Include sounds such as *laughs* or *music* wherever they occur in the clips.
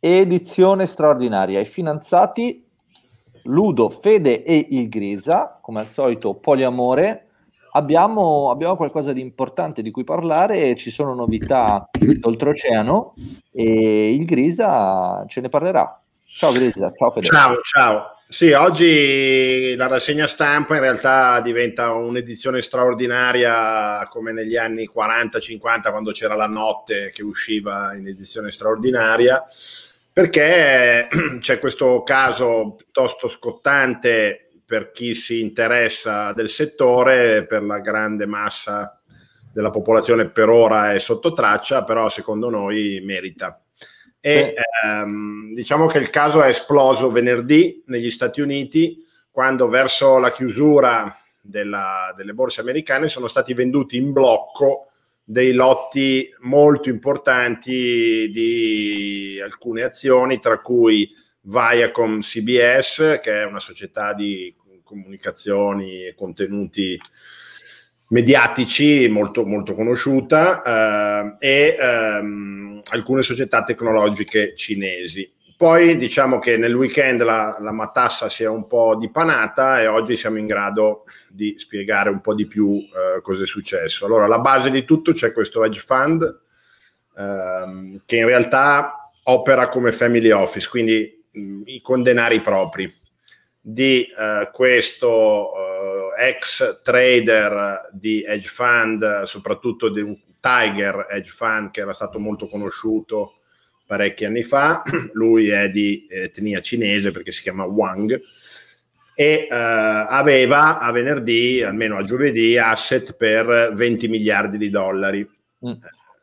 edizione straordinaria. I finanziati Ludo, Fede e il Grisa, come al solito poliamore. Abbiamo, abbiamo qualcosa di importante di cui parlare, ci sono novità d'oltreoceano e il Grisa ce ne parlerà. Ciao Grisa, ciao Fede. Ciao, ciao. Sì, oggi la rassegna stampa in realtà diventa un'edizione straordinaria come negli anni 40-50 quando c'era la notte che usciva in edizione straordinaria perché *clears throat* c'è questo caso piuttosto scottante per chi si interessa del settore, per la grande massa della popolazione per ora è sotto traccia, però secondo noi merita. E ehm, diciamo che il caso è esploso venerdì negli Stati Uniti, quando verso la chiusura della, delle borse americane sono stati venduti in blocco dei lotti molto importanti di alcune azioni, tra cui Viacom CBS, che è una società di comunicazioni e contenuti mediatici molto, molto conosciuta, eh, e ehm, alcune società tecnologiche cinesi. Poi diciamo che nel weekend la, la, matassa si è un po' dipanata e oggi siamo in grado di spiegare un po' di più eh, cosa è successo. Allora, alla base di tutto c'è questo hedge fund ehm, che in realtà opera come family office, quindi mh, mm, con denari propri di eh, questo eh, ex trader di hedge fund, soprattutto di un Tiger hedge fund che era stato molto conosciuto parecchi anni fa, *clears throat* lui è di etnia cinese perché si chiama Wang e uh, aveva a venerdì, almeno a giovedì, asset per 20 miliardi di dollari. Mm.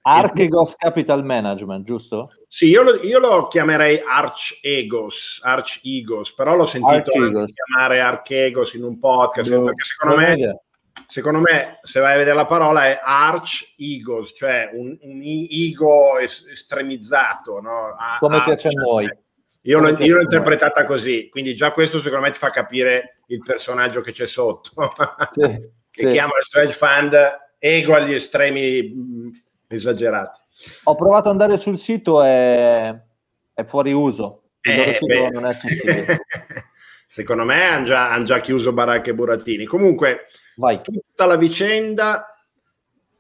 Archegos Capital Management, giusto? Sì, io lo, io lo chiamerei Arch Egos, Arch Egos, però l'ho sentito chiamare Archegos in un podcast, no, perché secondo me secondo me, se vai a vedere la parola, è arch egos, cioè un, un ego es- estremizzato. No? A- Come piace a noi. Io, l'ho, io l'ho interpretata così, quindi già questo secondo me ti fa capire il personaggio che c'è sotto, *laughs* sì, *laughs* che sì. chiama il stretch fund ego agli estremi mh, esagerati. Ho provato ad andare sul sito e è fuori uso. Eh, non è accessibile. *laughs* Secondo me hanno già, han già chiuso Baracca e Burattini. Comunque, Vai. Tutta la vicenda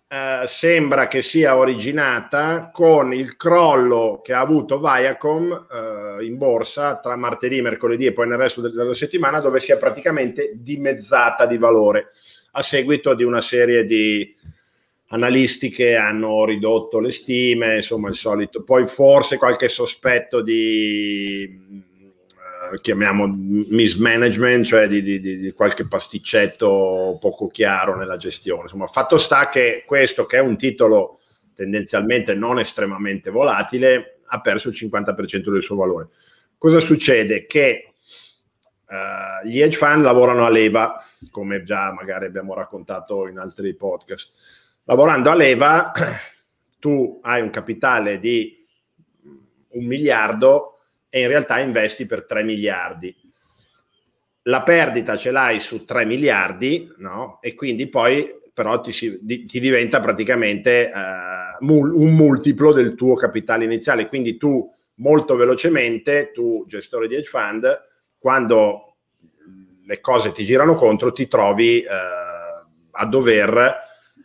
eh, sembra che sia originata con il crollo che ha avuto Viacom eh, in borsa tra martedì, mercoledì e poi nel resto della settimana, dove si è praticamente dimezzata di valore a seguito di una serie di analisti che hanno ridotto le stime, insomma il solito, poi forse qualche sospetto di chiamiamo mismanagement, cioè di, di, di, qualche pasticcetto poco chiaro nella gestione. Insomma, fatto sta che questo, che è un titolo tendenzialmente non estremamente volatile, ha perso il 50% del suo valore. Cosa succede? Che uh, gli hedge fund lavorano a leva, come già magari abbiamo raccontato in altri podcast. Lavorando a leva, *clears throat* tu hai un capitale di un miliardo e in realtà investi per 3 miliardi. La perdita ce l'hai su 3 miliardi, no? E quindi poi però ti, si, di, ti diventa praticamente uh, un multiplo del tuo capitale iniziale. Quindi tu molto velocemente, tu gestore di hedge fund, quando le cose ti girano contro, ti trovi uh, a dover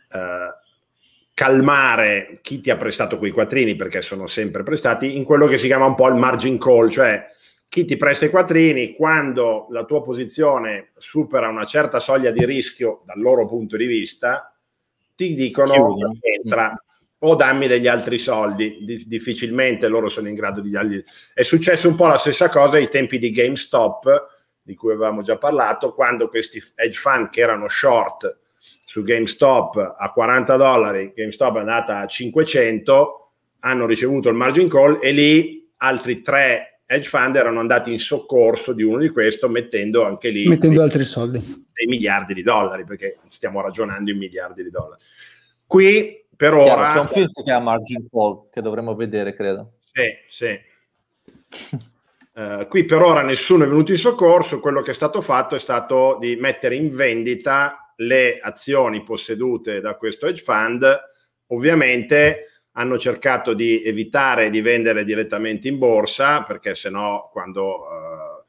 uh, calmare chi ti ha prestato quei quattrini, perché sono sempre prestati, in quello che si chiama un po' il margin call, cioè chi ti presta i quattrini quando la tua posizione supera una certa soglia di rischio dal loro punto di vista, ti dicono entra o dammi degli altri soldi. Di- difficilmente loro sono in grado di dargli. È successo un po' la stessa cosa ai tempi di GameStop, di cui avevamo già parlato, quando questi hedge fund che erano short su GameStop a 40 dollari, GameStop è andata a 500, hanno ricevuto il margin call e lì altri tre hedge fund erano andati in soccorso di uno di questo mettendo anche lì mettendo dei, altri soldi. dei miliardi di dollari perché stiamo ragionando in miliardi di dollari. Qui per ora Chiaro, c'è un film che si chiama Margin Call che dovremmo vedere credo. Sì sì. Uh, *laughs* qui per ora nessuno è venuto in soccorso, quello che è stato fatto è stato di mettere in vendita le azioni possedute da questo hedge fund, ovviamente hanno cercato di evitare di vendere direttamente in borsa perché sennò quando eh,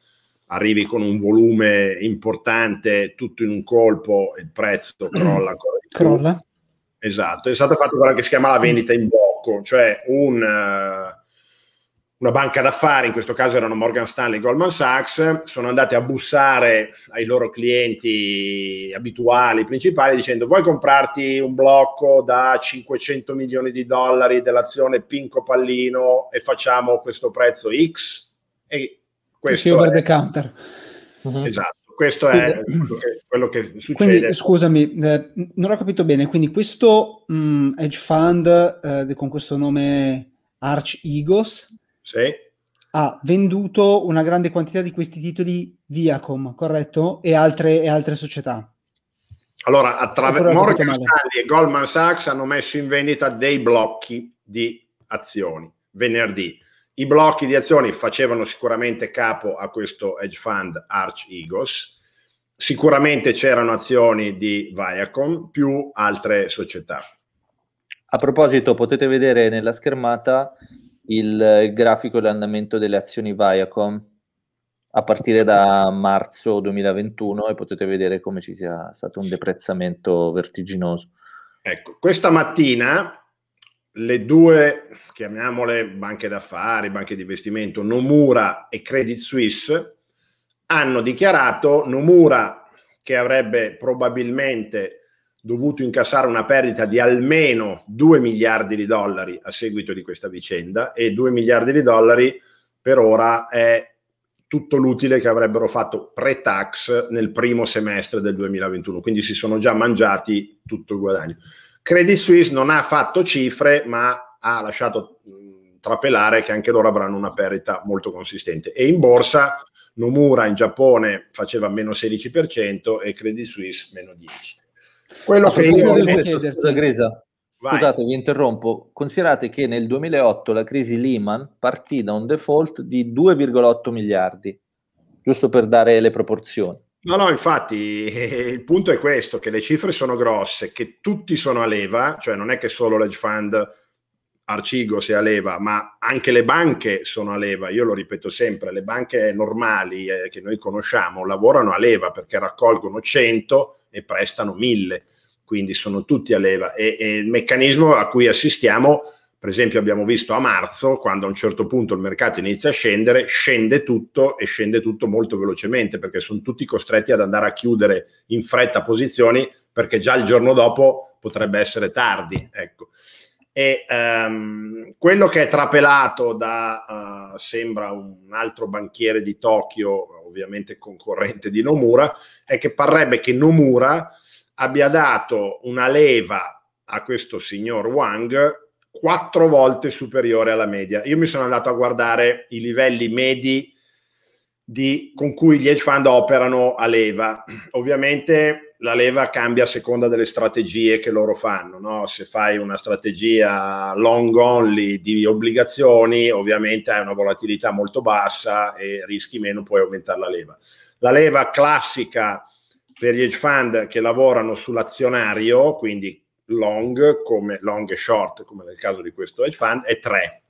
arrivi con un volume importante tutto in un colpo il prezzo *clears throat* crolla. crolla. Esatto, è stato fatto quello che si chiama la vendita in blocco, cioè un... Uh, una banca d'affari, in questo caso erano Morgan Stanley e Goldman Sachs, sono andati a bussare ai loro clienti abituali, principali, dicendo vuoi comprarti un blocco da 500 milioni di dollari dell'azione Pinco Pallino e facciamo questo prezzo X? E questo sì, over è... the counter. Uh-huh. Esatto. Questo è quello che, quello che succede. Quindi, scusami, eh, non ho capito bene. Quindi, questo mh, mm, hedge fund eh, con questo nome Arch Egos sì. ha venduto una grande quantità di questi titoli Viacom, corretto? E altre, e altre società. Allora, attraverso Morgan Stanley e Goldman Sachs hanno messo in vendita dei blocchi di azioni venerdì. I blocchi di azioni facevano sicuramente capo a questo hedge fund Arch Egos. Sicuramente c'erano azioni di Viacom più altre società. A proposito, potete vedere nella schermata il, grafico dell'andamento delle azioni Viacom a partire da marzo 2021 e potete vedere come ci sia stato un deprezzamento vertiginoso. Ecco, questa mattina le due, chiamiamole banche d'affari, banche di investimento, Nomura e Credit Suisse, hanno dichiarato Nomura che avrebbe probabilmente dovuto incassare una perdita di almeno 2 miliardi di dollari a seguito di questa vicenda e 2 miliardi di dollari per ora è tutto l'utile che avrebbero fatto pre-tax nel primo semestre del 2021, quindi si sono già mangiati tutto il guadagno. Credit Suisse non ha fatto cifre, ma ha lasciato trapelare che anche loro avranno una perdita molto consistente. E in borsa Nomura in Giappone faceva meno 16% e Credit Suisse meno 10%. Quello che io questo, scusa, Grisa, scusate, vi interrompo. Considerate che nel 2008 la crisi Lehman partì da un default di 2,8 miliardi, giusto per dare le proporzioni. No, no, infatti il punto è questo, che le cifre sono grosse, che tutti sono a leva, cioè non è che solo l'edge fund Arcigo sia a leva, ma anche le banche sono a leva. Io lo ripeto sempre, le banche normali eh, che noi conosciamo lavorano a leva perché raccolgono 100 e prestano 1000 quindi sono tutti a leva e, e, il meccanismo a cui assistiamo, per esempio abbiamo visto a marzo, quando a un certo punto il mercato inizia a scendere, scende tutto e scende tutto molto velocemente perché sono tutti costretti ad andare a chiudere in fretta posizioni perché già il giorno dopo potrebbe essere tardi. Ecco. E um, quello che è trapelato da, uh, sembra un altro banchiere di Tokyo, ovviamente concorrente di Nomura, è che parrebbe che Nomura abbia dato una leva a questo signor Wang quattro volte superiore alla media. Io mi sono andato a guardare i livelli medi di, con cui gli hedge fund operano a leva. Ovviamente la leva cambia a seconda delle strategie che loro fanno. No? Se fai una strategia long only di obbligazioni, ovviamente hai una volatilità molto bassa e rischi meno, puoi aumentare la leva. La leva classica per gli hedge fund che lavorano sull'azionario, quindi long, come long e short, come nel caso di questo hedge fund, è 3.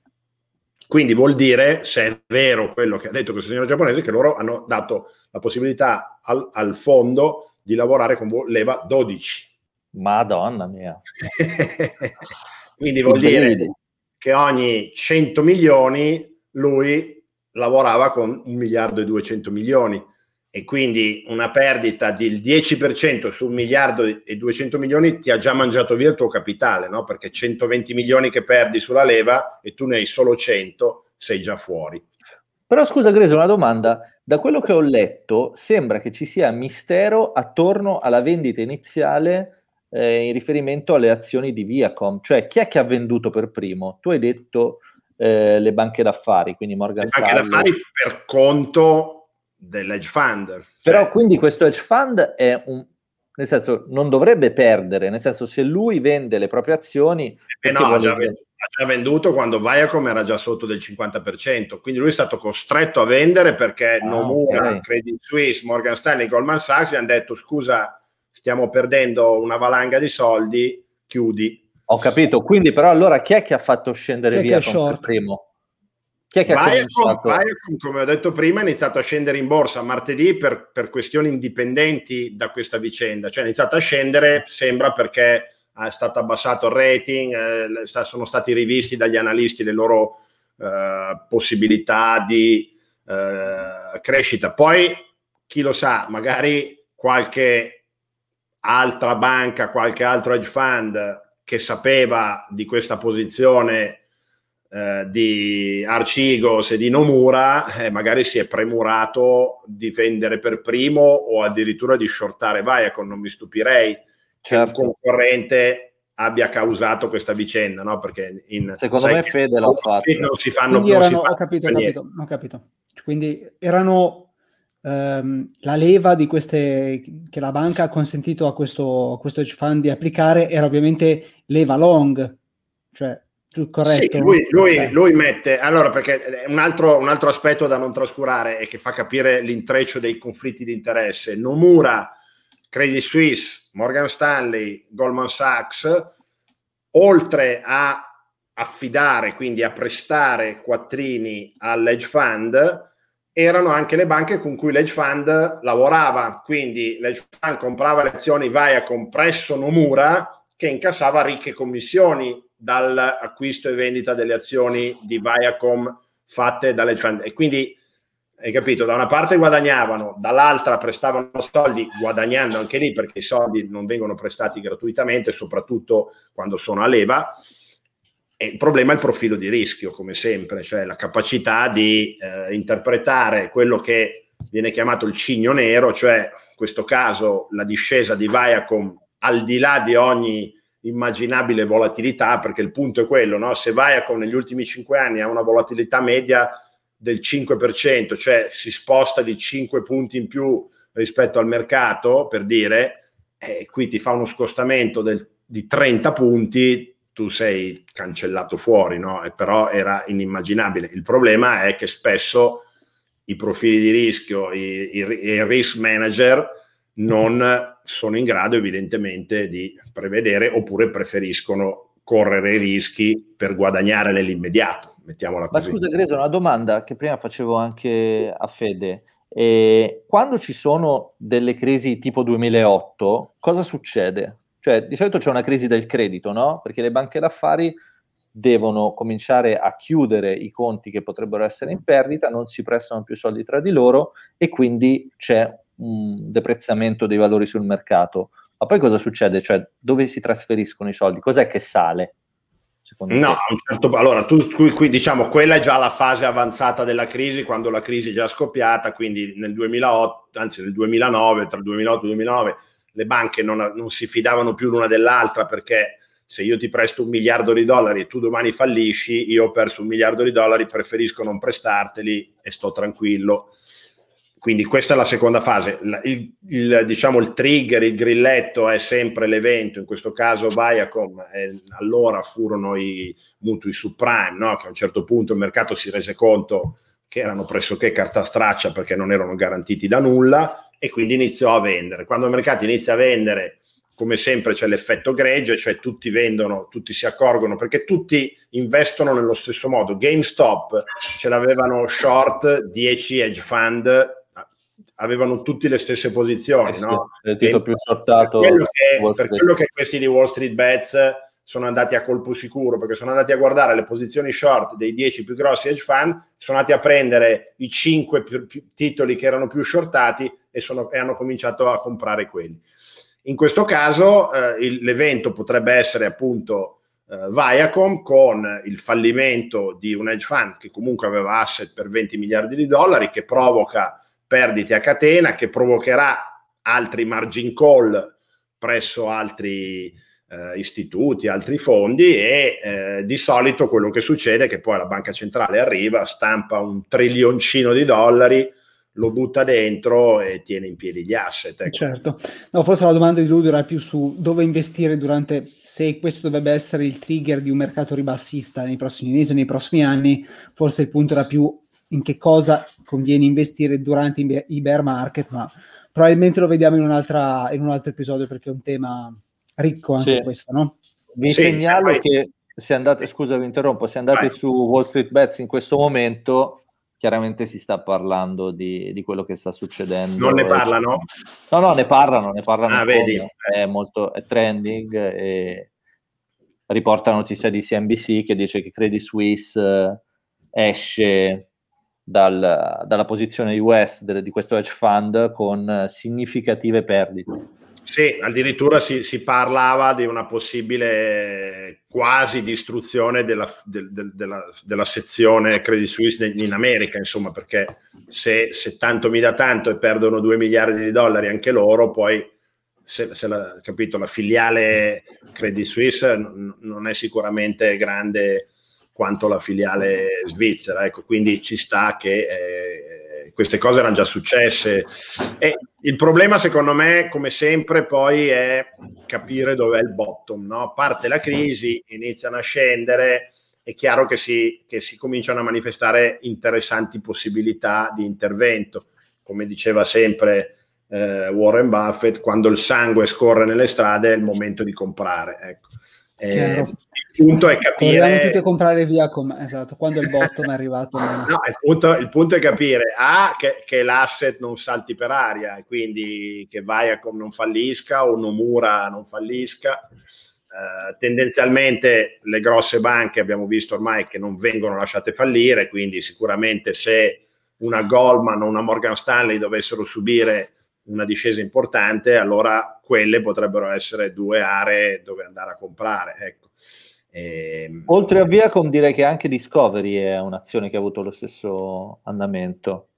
Quindi vuol dire, se è vero quello che ha detto questo signore giapponese, che loro hanno dato la possibilità al, al fondo di lavorare con leva 12. Madonna mia. *laughs* Quindi vuol dire che ogni 100 milioni lui lavorava con un miliardo e 200 milioni e quindi una perdita del 10% su un miliardo e 200 milioni ti ha già mangiato via il tuo capitale, no? perché 120 milioni che perdi sulla leva e tu ne hai solo 100, sei già fuori. Però scusa Gresa, una domanda. Da quello che ho letto sembra che ci sia mistero attorno alla vendita iniziale eh, in riferimento alle azioni di Viacom, cioè chi è che ha venduto per primo? Tu hai detto eh, le banche d'affari, quindi Morgan Stanley. Le banche d'affari per conto dell'edge fund. Cioè... Però quindi questo hedge fund è un, nel senso non dovrebbe perdere, nel senso se lui vende le proprie azioni... Eh no, ha già, venduto, ha già, venduto quando Viacom era già sotto del 50%, quindi lui è stato costretto a vendere perché ah, Nomura, okay. Credit Suisse, Morgan Stanley, Goldman Sachs gli hanno detto scusa stiamo perdendo una valanga di soldi, chiudi. Ho capito, quindi però allora chi è che ha fatto scendere via per primo? Chi è che Viacom, ha Viacom, come ho detto prima, è iniziato a scendere in borsa martedì per, per, questioni indipendenti da questa vicenda. Cioè è iniziato a scendere, sembra, perché è stato abbassato il rating, eh, sono stati rivisti dagli analisti le loro eh, possibilità di eh, crescita. Poi, chi lo sa, magari qualche altra banca, qualche altro hedge fund che sapeva di questa posizione eh, di Arcigos e di Nomura, eh, magari si è premurato di vendere per primo o addirittura di shortare Viacom. Non mi stupirei certo. che un certo. concorrente abbia causato questa vicenda, no? Perché in, secondo me Fede l'ha fatto. Non si fanno più. Erano, ho capito, ho capito, ho capito. Quindi erano ehm, la leva di queste che la banca ha consentito a questo, a questo hedge fund di applicare era ovviamente leva long, cioè corretto. Sì, lui, lui, lui, mette, allora perché un altro, un altro, aspetto da non trascurare e che fa capire l'intreccio dei conflitti di interesse, Nomura, Credit Suisse, Morgan Stanley, Goldman Sachs, oltre a affidare, quindi a prestare quattrini all'edge fund, erano anche le banche con cui l'edge fund lavorava, quindi l'edge fund comprava le azioni Viacom presso Nomura che incassava ricche commissioni dall'acquisto e vendita delle azioni di Viacom fatte dalle. E quindi hai capito, da una parte guadagnavano, dall'altra prestavano soldi, guadagnando anche lì perché i soldi non vengono prestati gratuitamente, soprattutto quando sono a leva. E il problema è il profilo di rischio, come sempre, cioè la capacità di eh, interpretare quello che viene chiamato il cigno nero, cioè in questo caso la discesa di Viacom al di là di ogni immaginabile volatilità, perché il punto è quello, no? se Viacom negli ultimi 5 anni ha una volatilità media del 5%, cioè si sposta di 5 punti in più rispetto al mercato, per dire, eh, qui ti fa uno scostamento del, di 30 punti, tu sei cancellato fuori, no? E però era inimmaginabile. Il problema è che spesso i profili di rischio, i, i, i risk manager non sono in grado evidentemente di prevedere oppure preferiscono correre i rischi per guadagnare nell'immediato. Mettiamola così. Ma scusa Gresa, una domanda che prima facevo anche a Fede. Eh, quando ci sono delle crisi tipo 2008, cosa succede? Cioè, di solito c'è una crisi del credito, no? Perché le banche d'affari devono cominciare a chiudere i conti che potrebbero essere in perdita, non si prestano più soldi tra di loro e quindi c'è un deprezzamento dei valori sul mercato. Ma poi cosa succede? Cioè, dove si trasferiscono i soldi? Cos'è che sale? No, certo, allora tu qui, qui, diciamo quella è già la fase avanzata della crisi, quando la crisi è già scoppiata, quindi nel 2008, anzi nel 2009, tra il 2008 e il 2009, le banche non, non si fidavano più l'una dell'altra perché se io ti presto un miliardo di dollari e tu domani fallisci, io ho perso un miliardo di dollari, preferisco non prestarteli e sto tranquillo. Quindi questa è la seconda fase. Il, il, diciamo, il trigger, il grilletto è sempre l'evento, in questo caso Viacom, eh, allora furono i mutui subprime, no? che a un certo punto il mercato si rese conto che erano pressoché carta straccia perché non erano garantiti da nulla e quindi iniziò a vendere. Quando il mercato inizia a vendere, come sempre c'è l'effetto gregge, cioè tutti vendono, tutti si accorgono perché tutti investono nello stesso modo. GameStop ce l'avevano short 10 hedge fund avevano tutti le stesse posizioni. Eh sì, no? Il titolo più shortato. Per quello, che, per quello che questi di Wall Street Bets sono andati a colpo sicuro perché sono andati a guardare le posizioni short dei 10 più grossi hedge fund, sono andati a prendere i 5 più, più titoli che erano più shortati e, sono, e, hanno cominciato a comprare quelli. In questo caso eh, il, l'evento potrebbe essere appunto eh, Viacom con il fallimento di un hedge fund che comunque aveva asset per 20 miliardi di dollari che provoca perdite a catena che provocherà altri margin call presso altri eh, istituti, altri fondi e eh, di solito quello che succede è che poi la banca centrale arriva, stampa un trilioncino di dollari, lo butta dentro e tiene in piedi gli asset. Ecco. Certo, no, forse la domanda di Ludo era più su dove investire durante, se questo dovrebbe essere il trigger di un mercato ribassista nei prossimi mesi o nei prossimi anni, forse il punto era più in che cosa conviene investire durante i bear market, ma probabilmente lo vediamo in, un'altra, in un altro episodio perché è un tema ricco anche sì. questo, no? Vi sì, segnalo poi... che se andate, scusa vi interrompo, se andate Vai. su Wall Street Bets in questo momento chiaramente si sta parlando di, di, quello che sta succedendo. Non ne parlano? No, no, ne parlano, ne parlano. Ah, vedi. È molto è trending e riporta la notizia di CNBC che dice che Credit Suisse eh, esce dal, dalla posizione US de, di questo hedge fund con significative perdite. Sì, addirittura si, si, parlava di una possibile quasi distruzione della, de, de, della, della, sezione Credit Suisse in America, insomma, perché se, se, tanto mi dà tanto e perdono 2 miliardi di dollari anche loro, poi se, se la, capito, la filiale Credit Suisse non è sicuramente grande quanto la filiale svizzera, ecco, quindi ci sta che eh, queste cose erano già successe. E il problema, secondo me, come sempre, poi è capire dov'è il bottom. No? Parte la crisi, iniziano a scendere, è chiaro che si, che si cominciano a manifestare interessanti possibilità di intervento. Come diceva sempre eh, Warren Buffett, quando il sangue scorre nelle strade è il momento di comprare. Ecco. Eh, il punto è capire. Vogliamo tutti comprare via com- esatto, quando il bottom è arrivato. no, il punto, il punto, è capire A, che, che, l'asset non salti per aria e quindi che Viacom non fallisca o Nomura non fallisca. Uh, tendenzialmente le grosse banche abbiamo visto ormai che non vengono lasciate fallire, quindi sicuramente se una Goldman o una Morgan Stanley dovessero subire una discesa importante, allora quelle potrebbero essere due aree dove andare a comprare. Ecco. E... Ehm, Oltre a Viacom direi che anche Discovery è un'azione che ha avuto lo stesso andamento.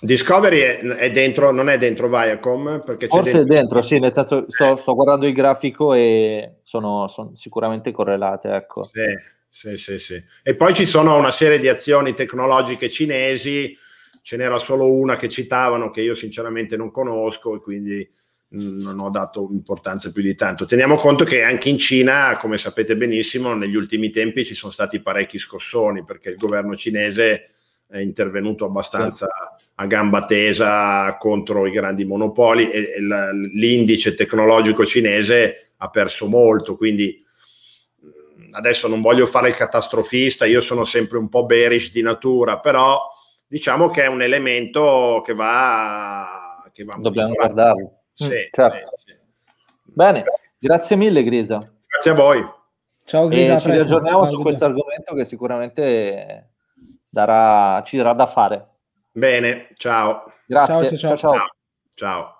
Discovery è, è dentro, non è dentro Viacom? Perché Forse dentro... è dentro, sì, nel senso sto, sto guardando il grafico e sono, sono sicuramente correlate. Ecco. Sì, sì, sì, sì. E poi ci sono una serie di azioni tecnologiche cinesi, ce n'era solo una che citavano che io sinceramente non conosco e quindi non ho dato importanza più di tanto. Teniamo conto che anche in Cina, come sapete benissimo, negli ultimi tempi ci sono stati parecchi scossoni perché il governo cinese è intervenuto abbastanza a gamba tesa contro i grandi monopoli e, l'indice tecnologico cinese ha perso molto, quindi adesso non voglio fare il catastrofista, io sono sempre un po' bearish di natura, però diciamo che è un elemento che va... Che va Dobbiamo guardarlo. Sì, mm, certo. sì, sì. Bene, grazie mille Grisa. Grazie a voi. Ciao Grisa. E ci aggiorniamo su questo argomento che sicuramente darà, ci darà da fare. Bene, ciao. Grazie, ciao. ciao. ciao. ciao. ciao.